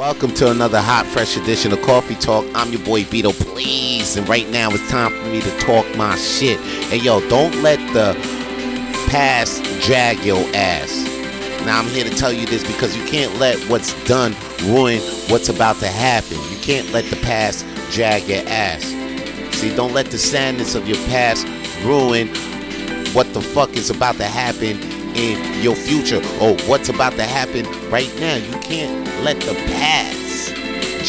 Welcome to another hot, fresh edition of Coffee Talk. I'm your boy Vito Blaze. And right now it's time for me to talk my shit. And yo, don't let the past drag your ass. Now, I'm here to tell you this because you can't let what's done ruin what's about to happen. You can't let the past drag your ass. See, don't let the sadness of your past ruin what the fuck is about to happen in your future or what's about to happen right now. You can't let the past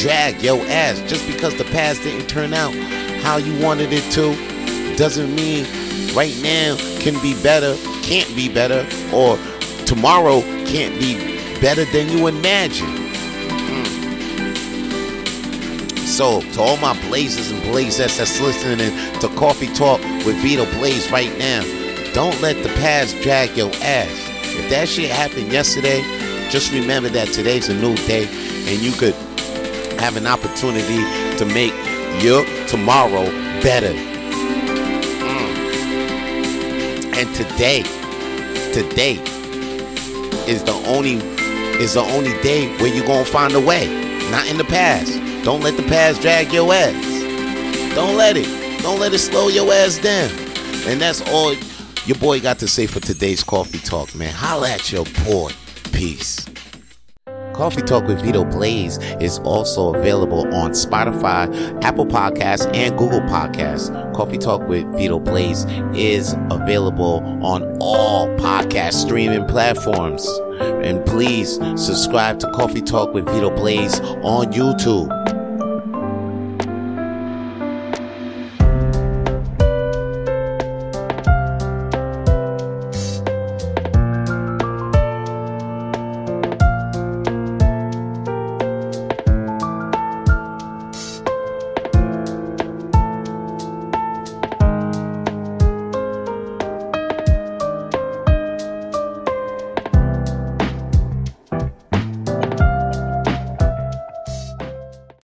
drag your ass. Just because the past didn't turn out how you wanted it to doesn't mean right now can be better, can't be better, or tomorrow can't be better than you imagine. Mm. So, to all my blazers and blazers that's listening to Coffee Talk with Vito Blaze right now, don't let the past drag your ass. If that shit happened yesterday, just remember that today's a new day and you could have an opportunity to make your tomorrow better. Mm. And today, today is the only is the only day where you're gonna find a way. Not in the past. Don't let the past drag your ass. Don't let it. Don't let it slow your ass down. And that's all your boy got to say for today's coffee talk, man. Holla at your boy. Peace. Coffee Talk with Vito Blaze is also available on Spotify, Apple Podcasts, and Google Podcasts. Coffee Talk with Vito Blaze is available on all podcast streaming platforms. And please subscribe to Coffee Talk with Vito Blaze on YouTube.